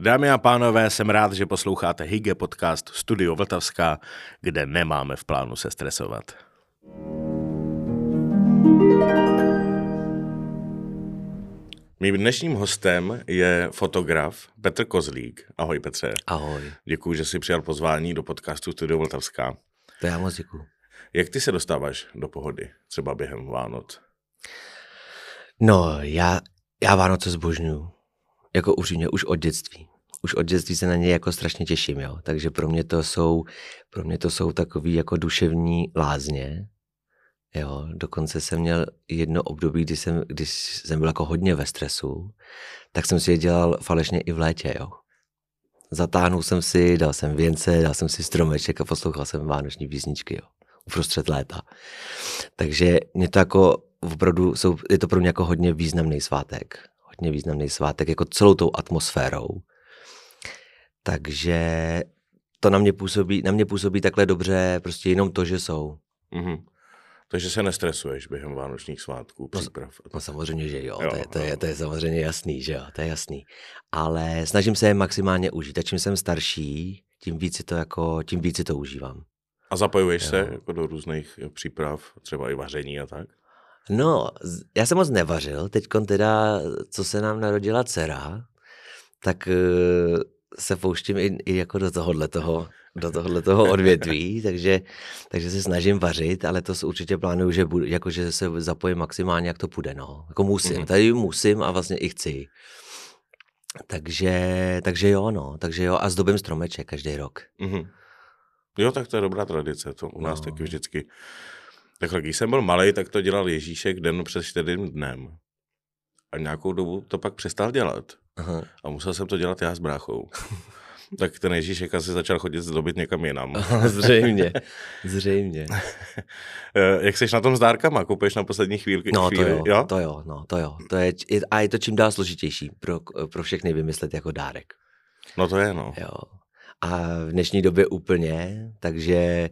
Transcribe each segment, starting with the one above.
Dámy a pánové, jsem rád, že posloucháte Hygge podcast Studio Vltavská, kde nemáme v plánu se stresovat. Mým dnešním hostem je fotograf Petr Kozlík. Ahoj Petře. Ahoj. Děkuji, že jsi přijal pozvání do podcastu Studio Vltavská. To já moc děkuji. Jak ty se dostáváš do pohody, třeba během Vánoc? No, já, já Vánoce zbožňuju. Jako upřímně už od dětství. Už od dětství se na ně jako strašně těším, jo. Takže pro mě to jsou, pro mě to jsou takový jako duševní lázně. Jo, dokonce jsem měl jedno období, kdy jsem, když jsem byl jako hodně ve stresu, tak jsem si je dělal falešně i v létě, jo. Zatáhnul jsem si, dal jsem věnce, dal jsem si stromeček a poslouchal jsem vánoční písničky, jo. Uprostřed léta. Takže mě to jako opravdu, jsou, je to pro mě jako hodně významný svátek. Hodně významný svátek, jako celou tou atmosférou. Takže to na mě působí, na mě působí takhle dobře, prostě jenom to, že jsou. Mhm. Takže se nestresuješ během vánočních svátků, příprav. No samozřejmě, že jo, Jo, to, je, to, jo. je, to je samozřejmě jasný, že jo, to je jasný. Ale snažím se je maximálně užít a čím jsem starší, tím víc si to, jako, tím víc si to užívám. A zapojuješ Jo. se jako do různých příprav, třeba i vaření a tak? No, já jsem moc nevařil, teď teda, co se nám narodila dcera, tak eh, se pouštím i, i jako do tohohle toho, do tohohle toho odvětví, takže, takže se snažím vařit, ale to určitě plánuju, že, budu, jako, že se zapojím maximálně, jak to půjde, no. Jako musím, Mhm. tady musím a vlastně i chci. Takže, takže jo, no, takže jo, a zdobím stromeček každý rok. Mhm. Jo, tak to je dobrá tradice, to u nás No. taky vždycky. Takhle, když jsem byl malý, tak to dělal Ježíšek den před čtyřím dnem. A nějakou dobu to pak přestal dělat. Aha. A musel jsem to dělat já s bráchou. tak ten Ježíšek asi začal chodit zdobit někam jinam. zřejmě, zřejmě. Eh, Jak jsi na tom s dárkama? Koupeš na poslední chvíli? No to chvíli? jo, to jo, no to jo. To je, je- a je to čím dál složitější pro, pro všechny vymyslet jako dárek. No to je, no. Jo. A v dnešní době úplně, takže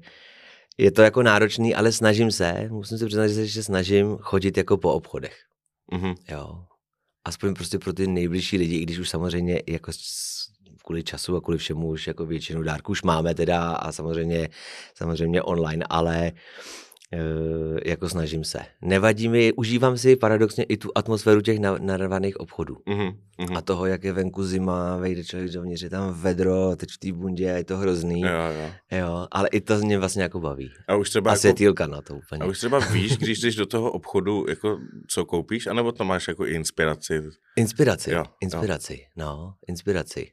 je to jako náročný, ale snažím se, musím se přiznat, že se snažím chodit jako po obchodech. Mhm. Jo. Aspoň prostě pro ty nejbližší lidi, i když už samozřejmě jako kvůli času a kvůli všemu už jako většinu dárků už máme teda a samozřejmě, samozřejmě online, ale e, jako snažím se. Nevadí mi, užívám si paradoxně i tu atmosféru těch na- narvaných obchodů. Mhm. Mhm. A toho, jak je venku zima, vejde člověk dovnitř, je tam vedro, teď v té bundě, je to hrozný. Jo, jo. Jo, ale i to mě vlastně jako baví. A už třeba A jako, světýlka na to úplně. a už třeba víš, když jdeš do toho obchodu, jako co koupíš, anebo to máš jako inspiraci? Inspiraci, Jo, jo, jo. inspiraci, no, inspiraci.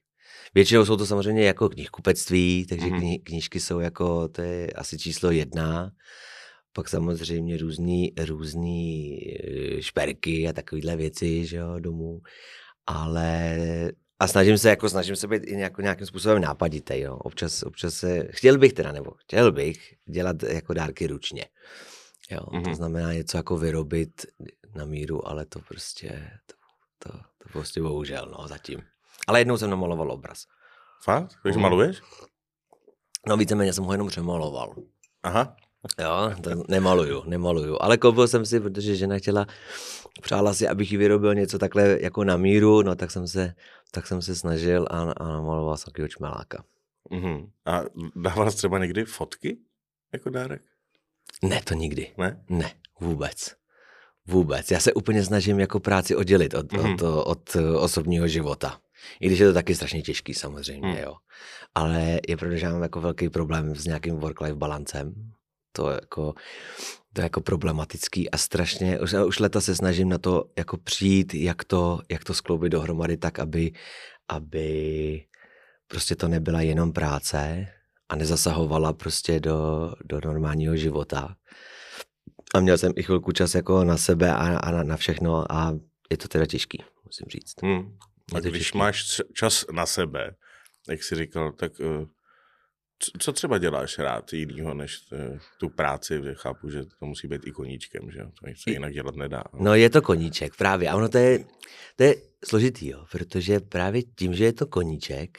Většinou jsou to samozřejmě jako knihkupectví, takže Mhm. kni- knížky jsou jako, to je asi číslo jedna. Pak samozřejmě různý, různý eh, šperky a takovéhle věci, že jo, domů. Ale a snažím se, jako snažím se být i nějak, nějakým způsobem nápaditý, jo. Občas, občas se, chtěl bych teda, nebo chtěl bych dělat jako dárky ručně. Jo, Mhm. to znamená něco jako vyrobit na míru, ale to prostě, to, to, to prostě bohužel, no, zatím. Ale jednou jsem namaloval obraz. Fakt? Když Mhm. maluješ? No víceméně jsem ho jenom přemaloval. Aha. Jo, to nemaluju, nemaluju. Ale koupil jsem si, protože žena chtěla, přála si, abych jí vyrobil něco takhle jako na míru, no tak jsem se, tak jsem se snažil a, a namaloval jsem takového čmeláka. Mhm. A dával jsi třeba někdy fotky jako dárek? Ne, to nikdy. Ne? Ne, vůbec. Vůbec. Já se úplně snažím jako práci oddělit od, Mhm. od, od, eh, osobního života. I když je to taky strašně těžký samozřejmě, Mhm. jo. Ale je pravda, že mám jako velký problém s nějakým work-life balancem. To je jako, to je jako problematický a strašně, už, už leta se snažím na to jako přijít, jak to, jak to skloubit dohromady tak, aby, aby prostě to nebyla jenom práce a nezasahovala prostě do, do normálního života. A měl jsem i chvilku čas jako na sebe a, a na, na všechno a je to teda těžký, musím říct. Hmm. A když těžký. máš čas na sebe, jak jsi říkal, tak c- co třeba děláš rád jinýho než eh, tu práci? Že Chápu, že to musí být i koníčkem, že? To se jinak dělat nedá. No je to koníček, právě. A ono to je, to je složitý, jo, protože právě tím, že je to koníček,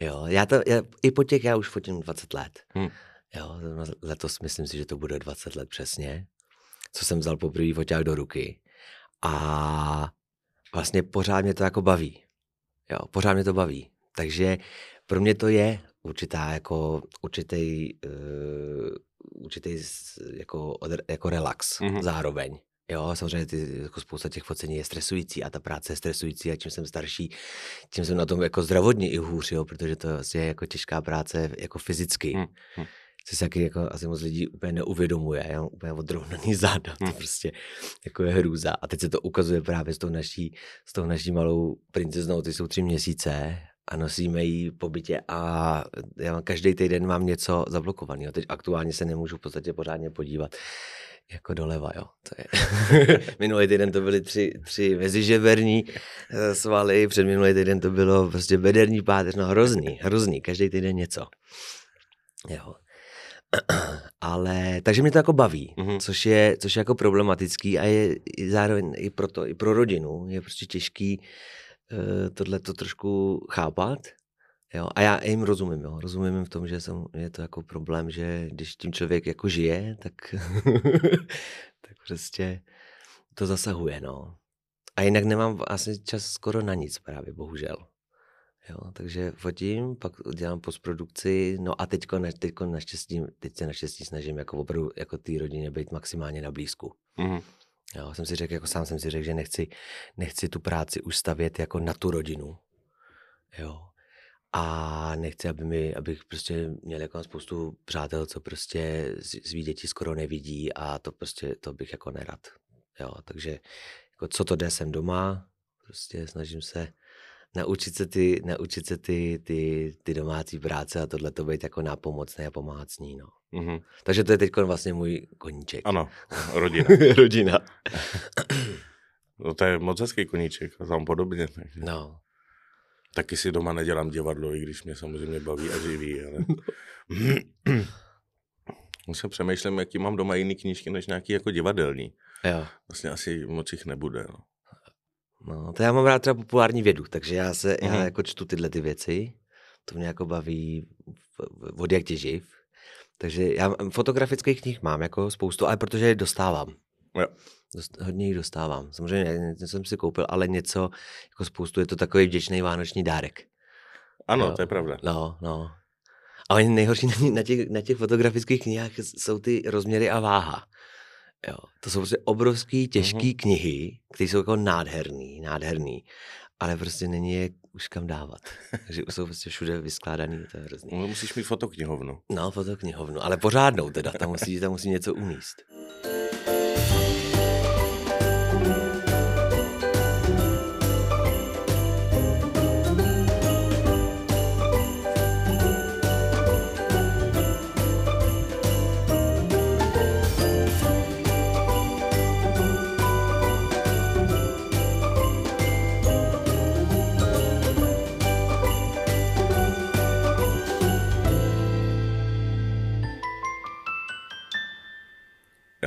jo, já to, já, i po těch, já už fotím 20 let, Hmm. jo, letos myslím si, že to bude 20 let přesně, co jsem vzal poprvé foťák do ruky a vlastně pořád mě to jako baví. Jo, pořád mě to baví. Takže pro mě to je určitá jako určitý, uh, určitý jako, jako relax mm-hmm. zároveň. Jo, samozřejmě ty, jako spousta těch focení je stresující a ta práce je stresující a čím jsem starší, tím jsem na tom jako zdravotně i hůř, jo, protože to je jako těžká práce jako fyzicky. Hmm. hmm. Co si taky jako asi moc lidí úplně neuvědomuje, jo? úplně odrovnaný záda, to hmm. prostě jako je hrůza. A teď se to ukazuje právě s tou naší, s tou naší malou princeznou, ty jsou tři měsíce a nosíme ji po bytě a já každý týden mám něco zablokovaného. Teď aktuálně se nemůžu v podstatě pořádně podívat jako doleva, jo. To je. minulý týden to byly tři, tři mezižeberní eh, svaly, před minulý týden to bylo prostě bederní páteř, no hrozný, hrozný, každý týden něco. Jo. Ale, takže mě to jako baví, mm-hmm. což, je, což je jako problematický a je zároveň i pro to, i pro rodinu je prostě těžký uh, tohle to trošku chápat, Jo, a já jim rozumím, jo. rozumím jim v tom, že jsem, je to jako problém, že když tím člověk jako žije, tak, tak prostě to zasahuje, no. A jinak nemám asi čas skoro na nic právě, bohužel. Jo, takže fotím, pak dělám postprodukci, no a teďko, na, teďko naštěstí, teď se naštěstí snažím jako opravdu jako té rodině být maximálně na blízku. Mm-hmm. Jo, jsem si řekl, jako sám jsem si řekl, že nechci, nechci tu práci už stavět jako na tu rodinu. Jo, a nechci, aby mi, abych prostě měl jako spoustu přátel, co prostě svý děti skoro nevidí a to prostě, to bych jako nerad. Jo, takže jako co to jde, jsem doma, prostě snažím se naučit se ty, naučit se ty, ty, ty domácí práce a tohle to být jako nápomocné a pomáhat s ní, no. Mm-hmm. Takže to je teď vlastně můj koníček. Ano, rodina. rodina. no to je moc hezký koníček a tam podobně. Takže. No. Taky si doma nedělám divadlo, i když mě samozřejmě baví a živí, ale... se přemýšlím, jaký mám doma jiný knížky, než nějaký jako divadelní. Jo. Vlastně asi moc jich nebude. No. No, to já mám rád třeba populární vědu, takže já se, mm. já mhm. jako čtu tyhle ty věci, to mě jako baví od jak živ. Takže já fotografických knih mám jako spoustu, ale protože je dostávám. Jo. Dost, hodně jich dostávám. Samozřejmě něco jsem si koupil, ale něco, jako spoustu, je to takový vděčný vánoční dárek. Ano, jo. to je pravda. No, no. Ale nejhorší na těch, na těch fotografických knihách jsou ty rozměry a váha. Jo, to jsou prostě obrovský, těžké uh-huh. knihy, které jsou jako nádherný, nádherný, ale prostě není je už kam dávat. Takže jsou prostě všude vyskládaný, to je hrozný. No, musíš mít fotoknihovnu. No, fotoknihovnu, ale pořádnou teda, tam musí, tam musí něco umíst.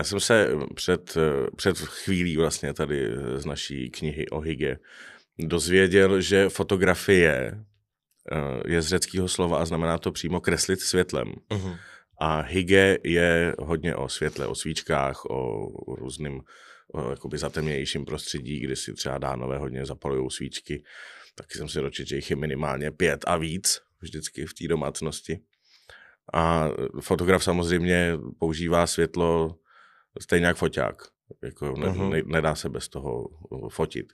Já jsem se eh, před, eh, před chvílí vlastně tady eh, z naší knihy o hygě dozvěděl, že fotografie je z řeckého slova a znamená to přímo kreslit světlem. Uh-huh. A hygge je hodně o světle, o svíčkách, o různým o jakoby zatemnějším prostředí, kdy si třeba dánové hodně zapalují svíčky. Taky jsem si dočetl, že jich je minimálně pět a víc vždycky v té domácnosti. A fotograf samozřejmě používá světlo stejně jak foťák. Jako ne, uh-huh. ne, nedá se bez toho uh, fotit.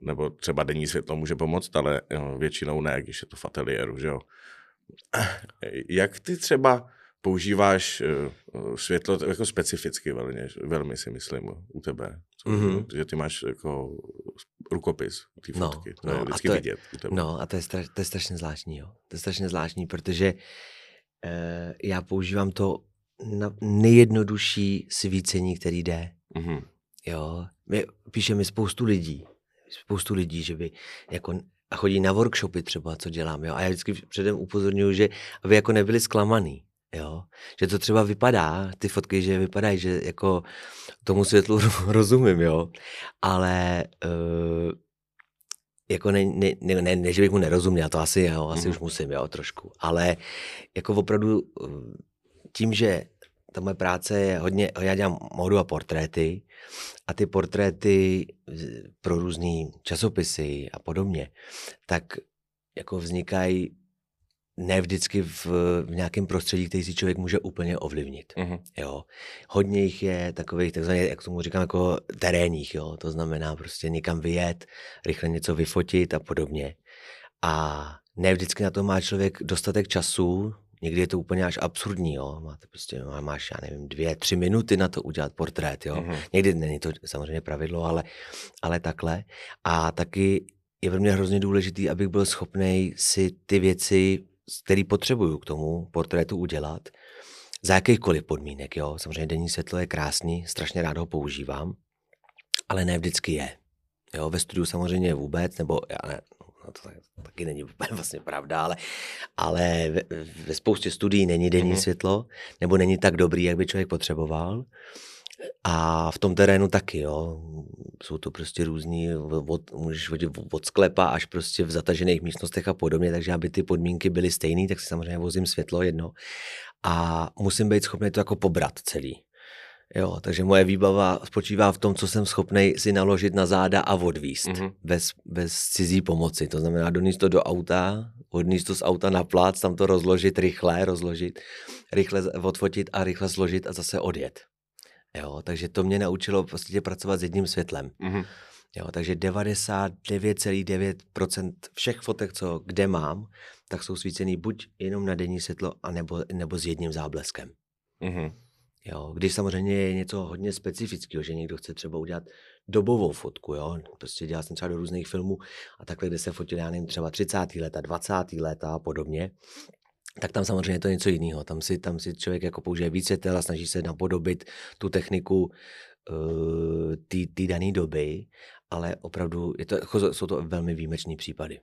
Nebo třeba denní světlo může pomoct, ale jo, většinou ne, když je to v ateliéru, že jo. Jak ty třeba používáš uh, světlo jako specificky velmi, velmi si myslím u tebe, mm-hmm. že ty máš jako rukopis ty no, fotky, to no, je vždycky to je, vidět u tebe. No a to je, straš, to je strašně zvláštní, jo. To je strašně zvláštní, protože uh, já používám to nejjednodušší svícení, který jde. Mm-hmm. Jo, my, píše mi spoustu lidí, spoustu lidí, že by jako a chodí na workshopy třeba, co dělám, jo, a já vždycky předem upozorňuji, že aby jako nebyli zklamaný, jo, že to třeba vypadá, ty fotky, že vypadají, že jako tomu světlu rozumím, jo, ale uh, jako ne, ne, ne, ne, ne, že bych mu nerozuměl, to asi, jo, asi mm. už musím, jo, trošku, ale jako opravdu tím, že ta moje práce je hodně, já dělám modu a portréty a ty portréty pro různé časopisy a podobně, tak jako vznikají ne vždycky v, v nějakém prostředí, který si člověk může úplně ovlivnit. Uh-huh. Jo. Hodně jich je takových, takzvaných, jak tomu říkám, jako terénních, jo. To znamená prostě někam vyjet, rychle něco vyfotit a podobně. A ne vždycky na to má člověk dostatek času, někdy je to úplně až absurdní, jo. Máte prostě, máš, já nevím, dvě, tři minuty na to udělat portrét, jo. Uh-huh. Někdy není to samozřejmě pravidlo, ale, ale takhle. A taky je pro mě hrozně důležitý, abych byl schopný si ty věci který potřebuju k tomu portrétu udělat, za jakýchkoliv podmínek. Jo? Samozřejmě denní světlo je krásný, strašně rád ho používám, ale ne vždycky je. Jo, ve studiu samozřejmě vůbec, nebo no to taky není vlastně pravda, ale, ale ve, ve spoustě studií není denní mm-hmm. světlo, nebo není tak dobrý, jak by člověk potřeboval. A v tom terénu taky, jo. Jsou to prostě různý, od, můžeš vodit od sklepa až prostě v zatažených místnostech a podobně, takže aby ty podmínky byly stejné, tak si samozřejmě vozím světlo jedno. A musím být schopný to jako pobrat celý. Jo, takže moje výbava spočívá v tom, co jsem schopný si naložit na záda a odvíst mm-hmm. bez, bez cizí pomoci. To znamená donést to do auta, odníst to z auta na plác, tam to rozložit rychle, rozložit, rychle odfotit a rychle složit a zase odjet. Jo, takže to mě naučilo prostě pracovat s jedním světlem. Mm-hmm. Jo, takže 99,9% všech fotek, co kde mám, tak jsou svícený buď jenom na denní světlo, anebo, nebo s jedním zábleskem. Mm-hmm. Jo, když samozřejmě je něco hodně specifického, že někdo chce třeba udělat dobovou fotku, jo, prostě dělal jsem třeba do různých filmů a takhle, kde se fotil, já nevím, třeba 30. leta, 20. leta a podobně, tak tam samozřejmě je to něco jiného. Tam si, tam si člověk jako použije více a snaží se napodobit tu techniku uh, té dané doby, ale opravdu je to, jako, jsou to velmi výjimečné případy.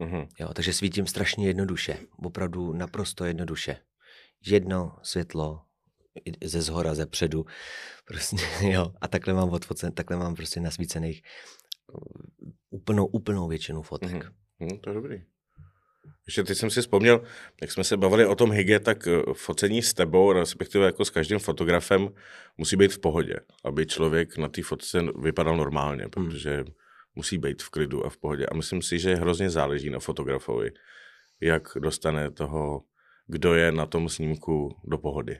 Mm-hmm. Jo, takže svítím strašně jednoduše, opravdu naprosto jednoduše. Jedno světlo ze zhora, ze předu, prostě, jo, a takhle mám odfocen, takhle mám prostě nasvícených úplnou, úplnou většinu fotek. Mm-hmm. to je dobrý. Ještě teď jsem si vzpomněl, jak jsme se bavili o tom hygge, tak eh, focení s tebou, respektive jako s každým fotografem, musí být v pohodě, aby člověk na té fotce vypadal normálně, hmm. protože musí být v klidu a v pohodě. A myslím si, že hrozně záleží na fotografovi, jak dostane toho, kdo je na tom snímku do pohody.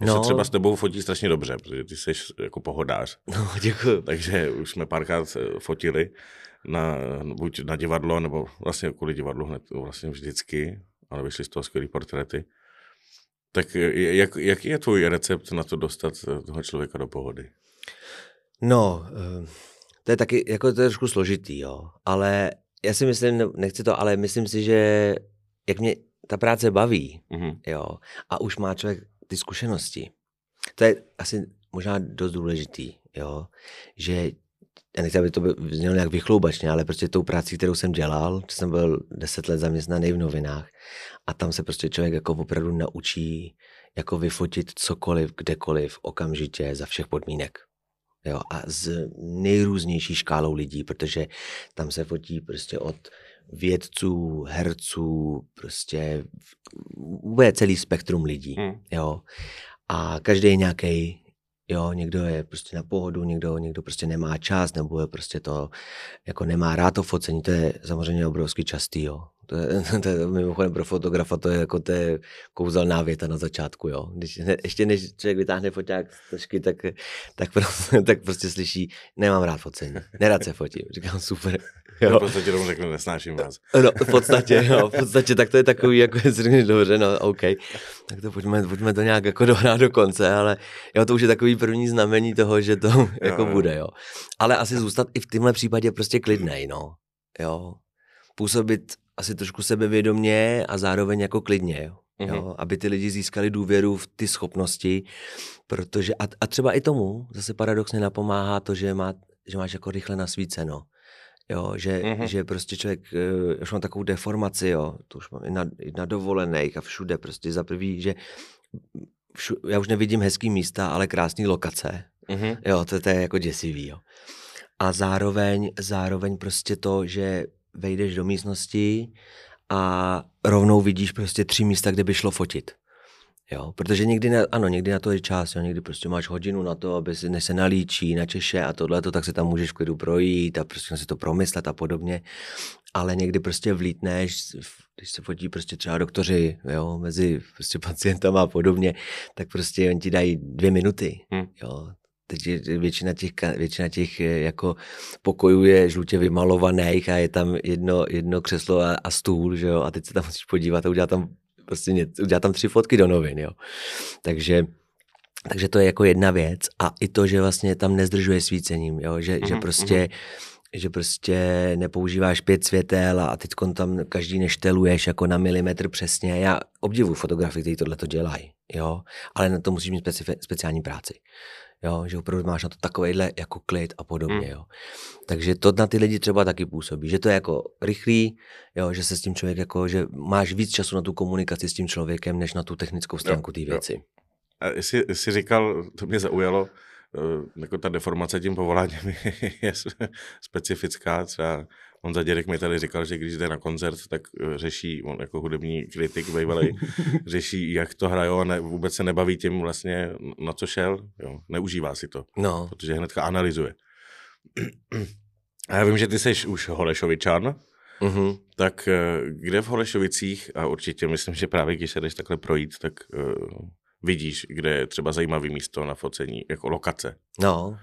No. se třeba s tebou fotí strašně dobře, protože ty jsi jako pohodář. No, děkuji. Takže už jsme párkrát eh, fotili na, buď na divadlo, nebo vlastně kvůli divadlu hned vlastně vždycky, ale vyšly z toho skvělé portréty. Tak jak, jaký je tvůj recept na to dostat toho člověka do pohody? No, eh, to je taky jako to je trošku složitý, jo. Ale já si myslím, nechci to, ale myslím si, že jak mě ta práce baví, mm-hmm. jo, a už má člověk ty zkušenosti, to je asi možná dost důležitý, jo, že já nechci, aby to znělo nějak vychloubačně, ale prostě tou práci, kterou jsem dělal, jsem byl deset let zaměstnaný v novinách a tam se prostě člověk jako opravdu naučí jako vyfotit cokoliv, kdekoliv, okamžitě, za všech podmínek. Jo, a z nejrůznější škálou lidí, protože tam se fotí prostě od vědců, herců, prostě vůbec celý spektrum lidí. Hmm. Jo. A každý je nějaký Jo, někdo je prostě na pohodu, někdo, někdo prostě nemá čas, nebo je prostě to, jako nemá rád to focení, to je samozřejmě obrovský častý, jo. To je, to je mimochodem pro fotografa, to je jako to je kouzelná věta na začátku, jo. Když, ne, ještě než člověk vytáhne foťák z tašky, tak, tak, prostě, tak prostě slyší, nemám rád focení, nerad se fotím. Říkám, super, Jo. V podstatě tomu řeknu, nesnáším vás. No, v podstatě, jo, v podstatě, tak to je takový, jako si řekneš, dobře, no, OK, tak to pojďme, pojďme to nějak jako dohrát do konce, ale jo, to už je takový první znamení toho, že to jo, jako jo. bude, jo. Ale asi zůstat i v tomhle případě prostě klidnej, no, jo. Působit asi trošku sebevědomně a zároveň jako klidně, jo. Mm-hmm. Jo, aby ty lidi získali důvěru v ty schopnosti, protože a, a třeba i tomu zase paradoxně napomáhá to, že, má, že máš jako rychle nasvíceno. Jo, že, mm-hmm. že prostě člověk, uh, už mám takovou deformaci, jo, to už mám i na, i na dovolených a všude prostě za prvý, že všu, já už nevidím hezký místa, ale krásné lokace. Mm-hmm. Jo, to, to je jako děsivý, jo. A zároveň, zároveň prostě to, že vejdeš do místnosti a rovnou vidíš prostě tři místa, kde by šlo fotit. Jo, protože někdy, na, ano, někdy na to je čas, jo, někdy prostě máš hodinu na to, aby si, než se nalíčí, načeše a tohle, tak se tam můžeš v klidu projít a prostě si to promyslet a podobně. Ale někdy prostě vlítneš, když se fotí prostě třeba doktoři, jo, mezi prostě pacientama a podobně, tak prostě oni ti dají dvě minuty, hmm. jo, teď je většina těch, většina těch eh, jako pokojů je žlutě vymalovaných a je tam jedno, jedno křeslo a, a stůl, že jo, a teď se tam musíš podívat a udělat tam prostě něco, udělat tam tři fotky do novin, jo. Takže takže to je jako jedna věc a i to, že vlastně tam nezdržuje svícením, jo? Že, mm-hmm. že prostě mm-hmm že prostě nepoužíváš pět světel a teď tam každý nešteluješ jako na milimetr přesně. Já obdivuju fotografii, kteří tohle to dělají, jo, ale na to musíš mít specifi- speciální práci. Jo, že opravdu máš na to takovejhle jako klid a podobně, mm. jo. Takže to na ty lidi třeba taky působí, že to je jako rychlý, jo, že se s tím člověk jako, že máš víc času na tu komunikaci s tím člověkem, než na tu technickou stránku té věci. Jo. A jsi, jsi říkal, to mě zaujalo, Eh, jako ta deformace tím povoláním je specifická. Třeba Honza Dědek mi tady říkal, že když jde na koncert, tak eh, řeší, on jako hudební kritik bývalý, řeší, jak to hrajou a ne, vůbec se nebaví tím vlastně, na co šel. Jo, neužívá si to, no. protože hnedka analyzuje. A já vím, že ty jsi už Holešovičan, uh-huh. tak eh, kde v Holešovicích, a určitě myslím, že právě když se jdeš takhle projít, tak vidíš, kde je třeba zajímavý místo na focení, jako lokace. No.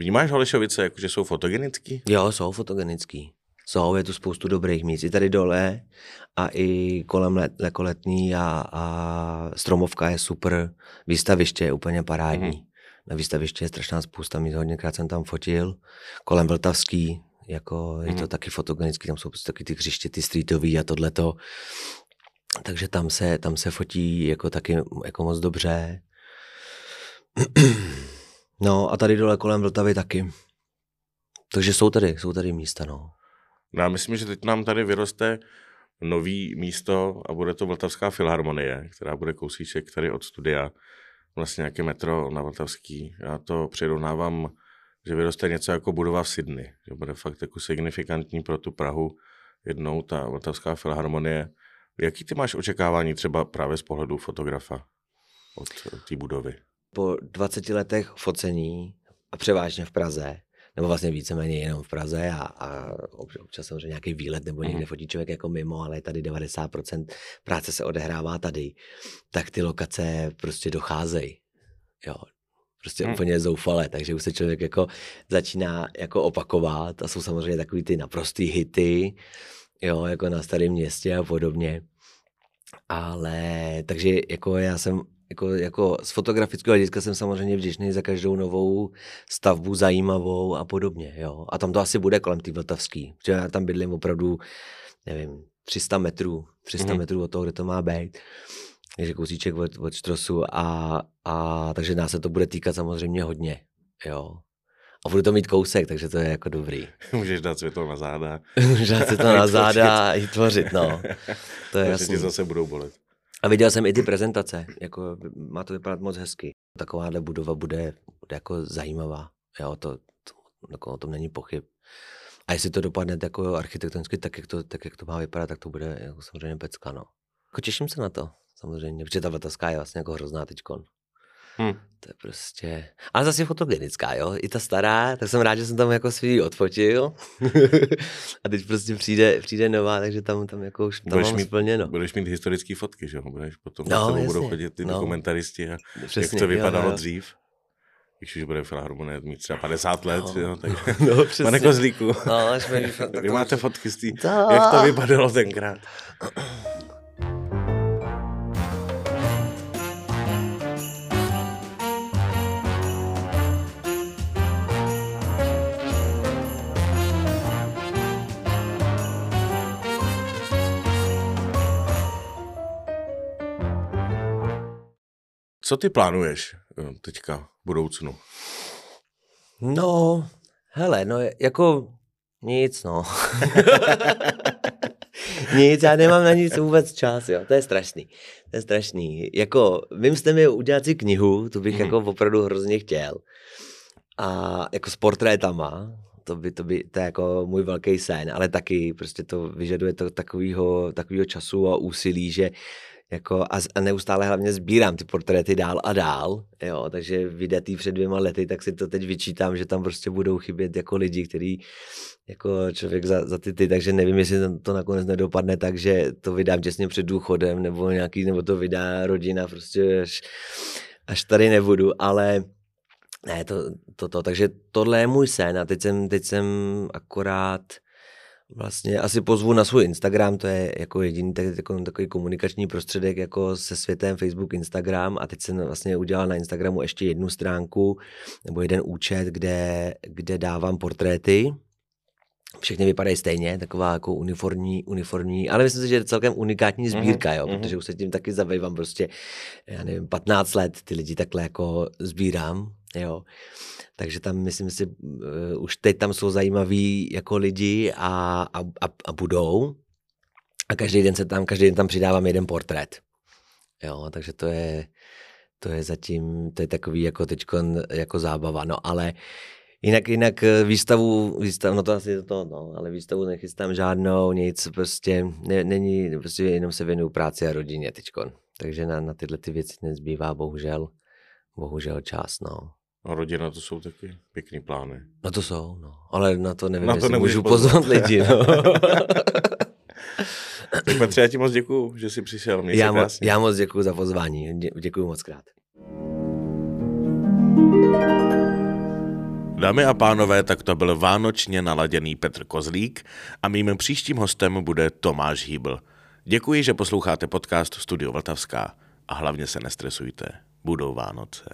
Vnímáš Holešovice, jako že jsou fotogenický? Jo, jsou fotogenický. Jsou, je tu spoustu dobrých míst. I tady dole a i kolem let, lekoletní a, a stromovka je super. Výstaviště je úplně parádní. Mm-hmm. Na výstaviště je strašná spousta míst, hodněkrát jsem tam fotil. Kolem Vltavský, jako je to mm-hmm. taky fotogenický, tam jsou prostě taky ty hřiště, ty streetový a tohleto. Takže tam se, tam se fotí jako taky jako moc dobře. No a tady dole kolem Vltavy taky. Takže jsou tady, jsou tady místa, no. No já myslím, že teď nám tady vyroste nový místo a bude to Vltavská filharmonie, která bude kousíček tady od studia, vlastně nějaké metro na Vltavský. Já to přirovnávám, že vyroste něco jako budova v Sydney, že bude fakt jako signifikantní pro tu Prahu jednou ta Vltavská filharmonie Jaký ty máš očekávání třeba právě z pohledu fotografa od té budovy? Po 20 letech focení a převážně v Praze, nebo vlastně víceméně jenom v Praze a, a občas samozřejmě nějaký výlet nebo někde mm. fotí člověk jako mimo, ale tady 90% práce se odehrává tady, tak ty lokace prostě docházejí. Jo, prostě hmm. úplně zoufale, takže už se člověk jako začíná jako opakovat a jsou samozřejmě takový ty naprostý hity, jo, jako na starém městě a podobně. Ale takže jako já jsem jako, jako z fotografického hlediska jsem samozřejmě vděčný za každou novou stavbu zajímavou a podobně, jo. A tam to asi bude kolem té Vltavský, protože já tam bydlím opravdu, nevím, 300 metrů, 300 mm-hmm. metrů od toho, kde to má být. Takže kousíček od, od štrosu a, a takže nás se to bude týkat samozřejmě hodně, jo. A budu to mít kousek, takže to je jako dobrý. Můžeš dát světlo na záda. Můžeš dát světlo na záda a i tvořit, no. To je jasný. zase budou bolet. A viděl jsem i ty prezentace, jako má to vypadat moc hezky. Takováhle budova bude, bude jako zajímavá, jo, to, to, jako o tom není pochyb. A jestli to dopadne jako architektonicky, tak jak to, tak jak to má vypadat, tak to bude jako samozřejmě pecka, no. Jako těším se na to, samozřejmě, protože ta Vatavská je vlastně jako hrozná teďkon. Hmm. To je prostě... Ale zase je fotogenická, jo? I ta stará, tak jsem rád, že jsem tam jako svý odfotil. a teď prostě přijde, přijde nová, takže tam, tam jako už tam budeš mám mít, splněno. Budeš mít historické fotky, že jo? Budeš potom no, jasně, budou chodit ty no. dokumentaristi a Přesně, jak to vypadalo jo, jo. dřív. Když už bude Filharmonie mít třeba 50 let, no, jo, tak no, přesně. Pane Kozlíku, no, vy máte fotky z tý, jak to vypadalo tenkrát. Co ty plánuješ eh, teďka v budoucnu? No, hele, no jako nic, no. nic, já nemám na nic vůbec čas, jo, to je strašný. To je strašný. Jako, vím, jste mi udělat si knihu, to bych mm. jako opravdu hrozně chtěl. A jako s portrétama, to by, to by, to je jako můj velký sen, ale taky prostě to vyžaduje to takovýho, takovýho času a úsilí, že jako a, a neustále hlavně sbírám ty portréty dál a dál, jo, takže vydatý před dvěma lety, tak si to teď vyčítám, že tam prostě budou chybět jako lidi, který jako člověk za, za ty ty, takže nevím, jestli to nakonec nedopadne tak, že to vydám těsně před důchodem, nebo nějaký, nebo to vydá rodina, prostě až, až tady nebudu, ale ne, to, to, to, takže tohle je můj sen a teď jsem, teď jsem akorát vlastně asi pozvu na svůj Instagram, to je jako jediný tak, jako, takový komunikační prostředek jako se světem Facebook, Instagram. A teď jsem vlastně udělal na Instagramu ještě jednu stránku nebo jeden účet, kde, kde dávám portréty. Všechny vypadají stejně, taková jako uniformní, uniformní, ale myslím si, že je celkem unikátní mhm, sbírka, jo, mm-hmm. protože už se tím taky zabývám prostě, já nevím, 15 let ty lidi takhle jako sbírám, jo. Takže tam, myslím si, uh, už teď tam jsou zajímaví jako lidi a, a, a, a budou. A každý den se tam, každý den tam přidávám jeden portrét. Jo, takže to je, to je zatím, to je takový jako teďko jako zábava, no ale Jinak, jinak eh, výstavu, výstavu, no to asi to, no, ale výstavu nechystám žádnou, nic, prostě ne, není, prostě jenom se věnuju práci a rodině teďkon. Takže na, na tyhle ty věci nezbývá bohužel, bohužel čas, no. A rodina to jsou taky pěkný plány. No to jsou, no. Ale na to nevím, na to jestli můžu pozvat lidi, no. tak Petře, já ti moc děkuju, že jsi přišel. Měj já, mo- já moc děkuju za pozvání. Dě- děkuju moc krát. Dámy a pánové, tak to byl vánočně naladěný Petr Kozlík a mým příštím hostem bude Tomáš Hýbl. Děkuji, že posloucháte podcast Studio Vltavská a hlavně se nestresujte. Budou Vánoce.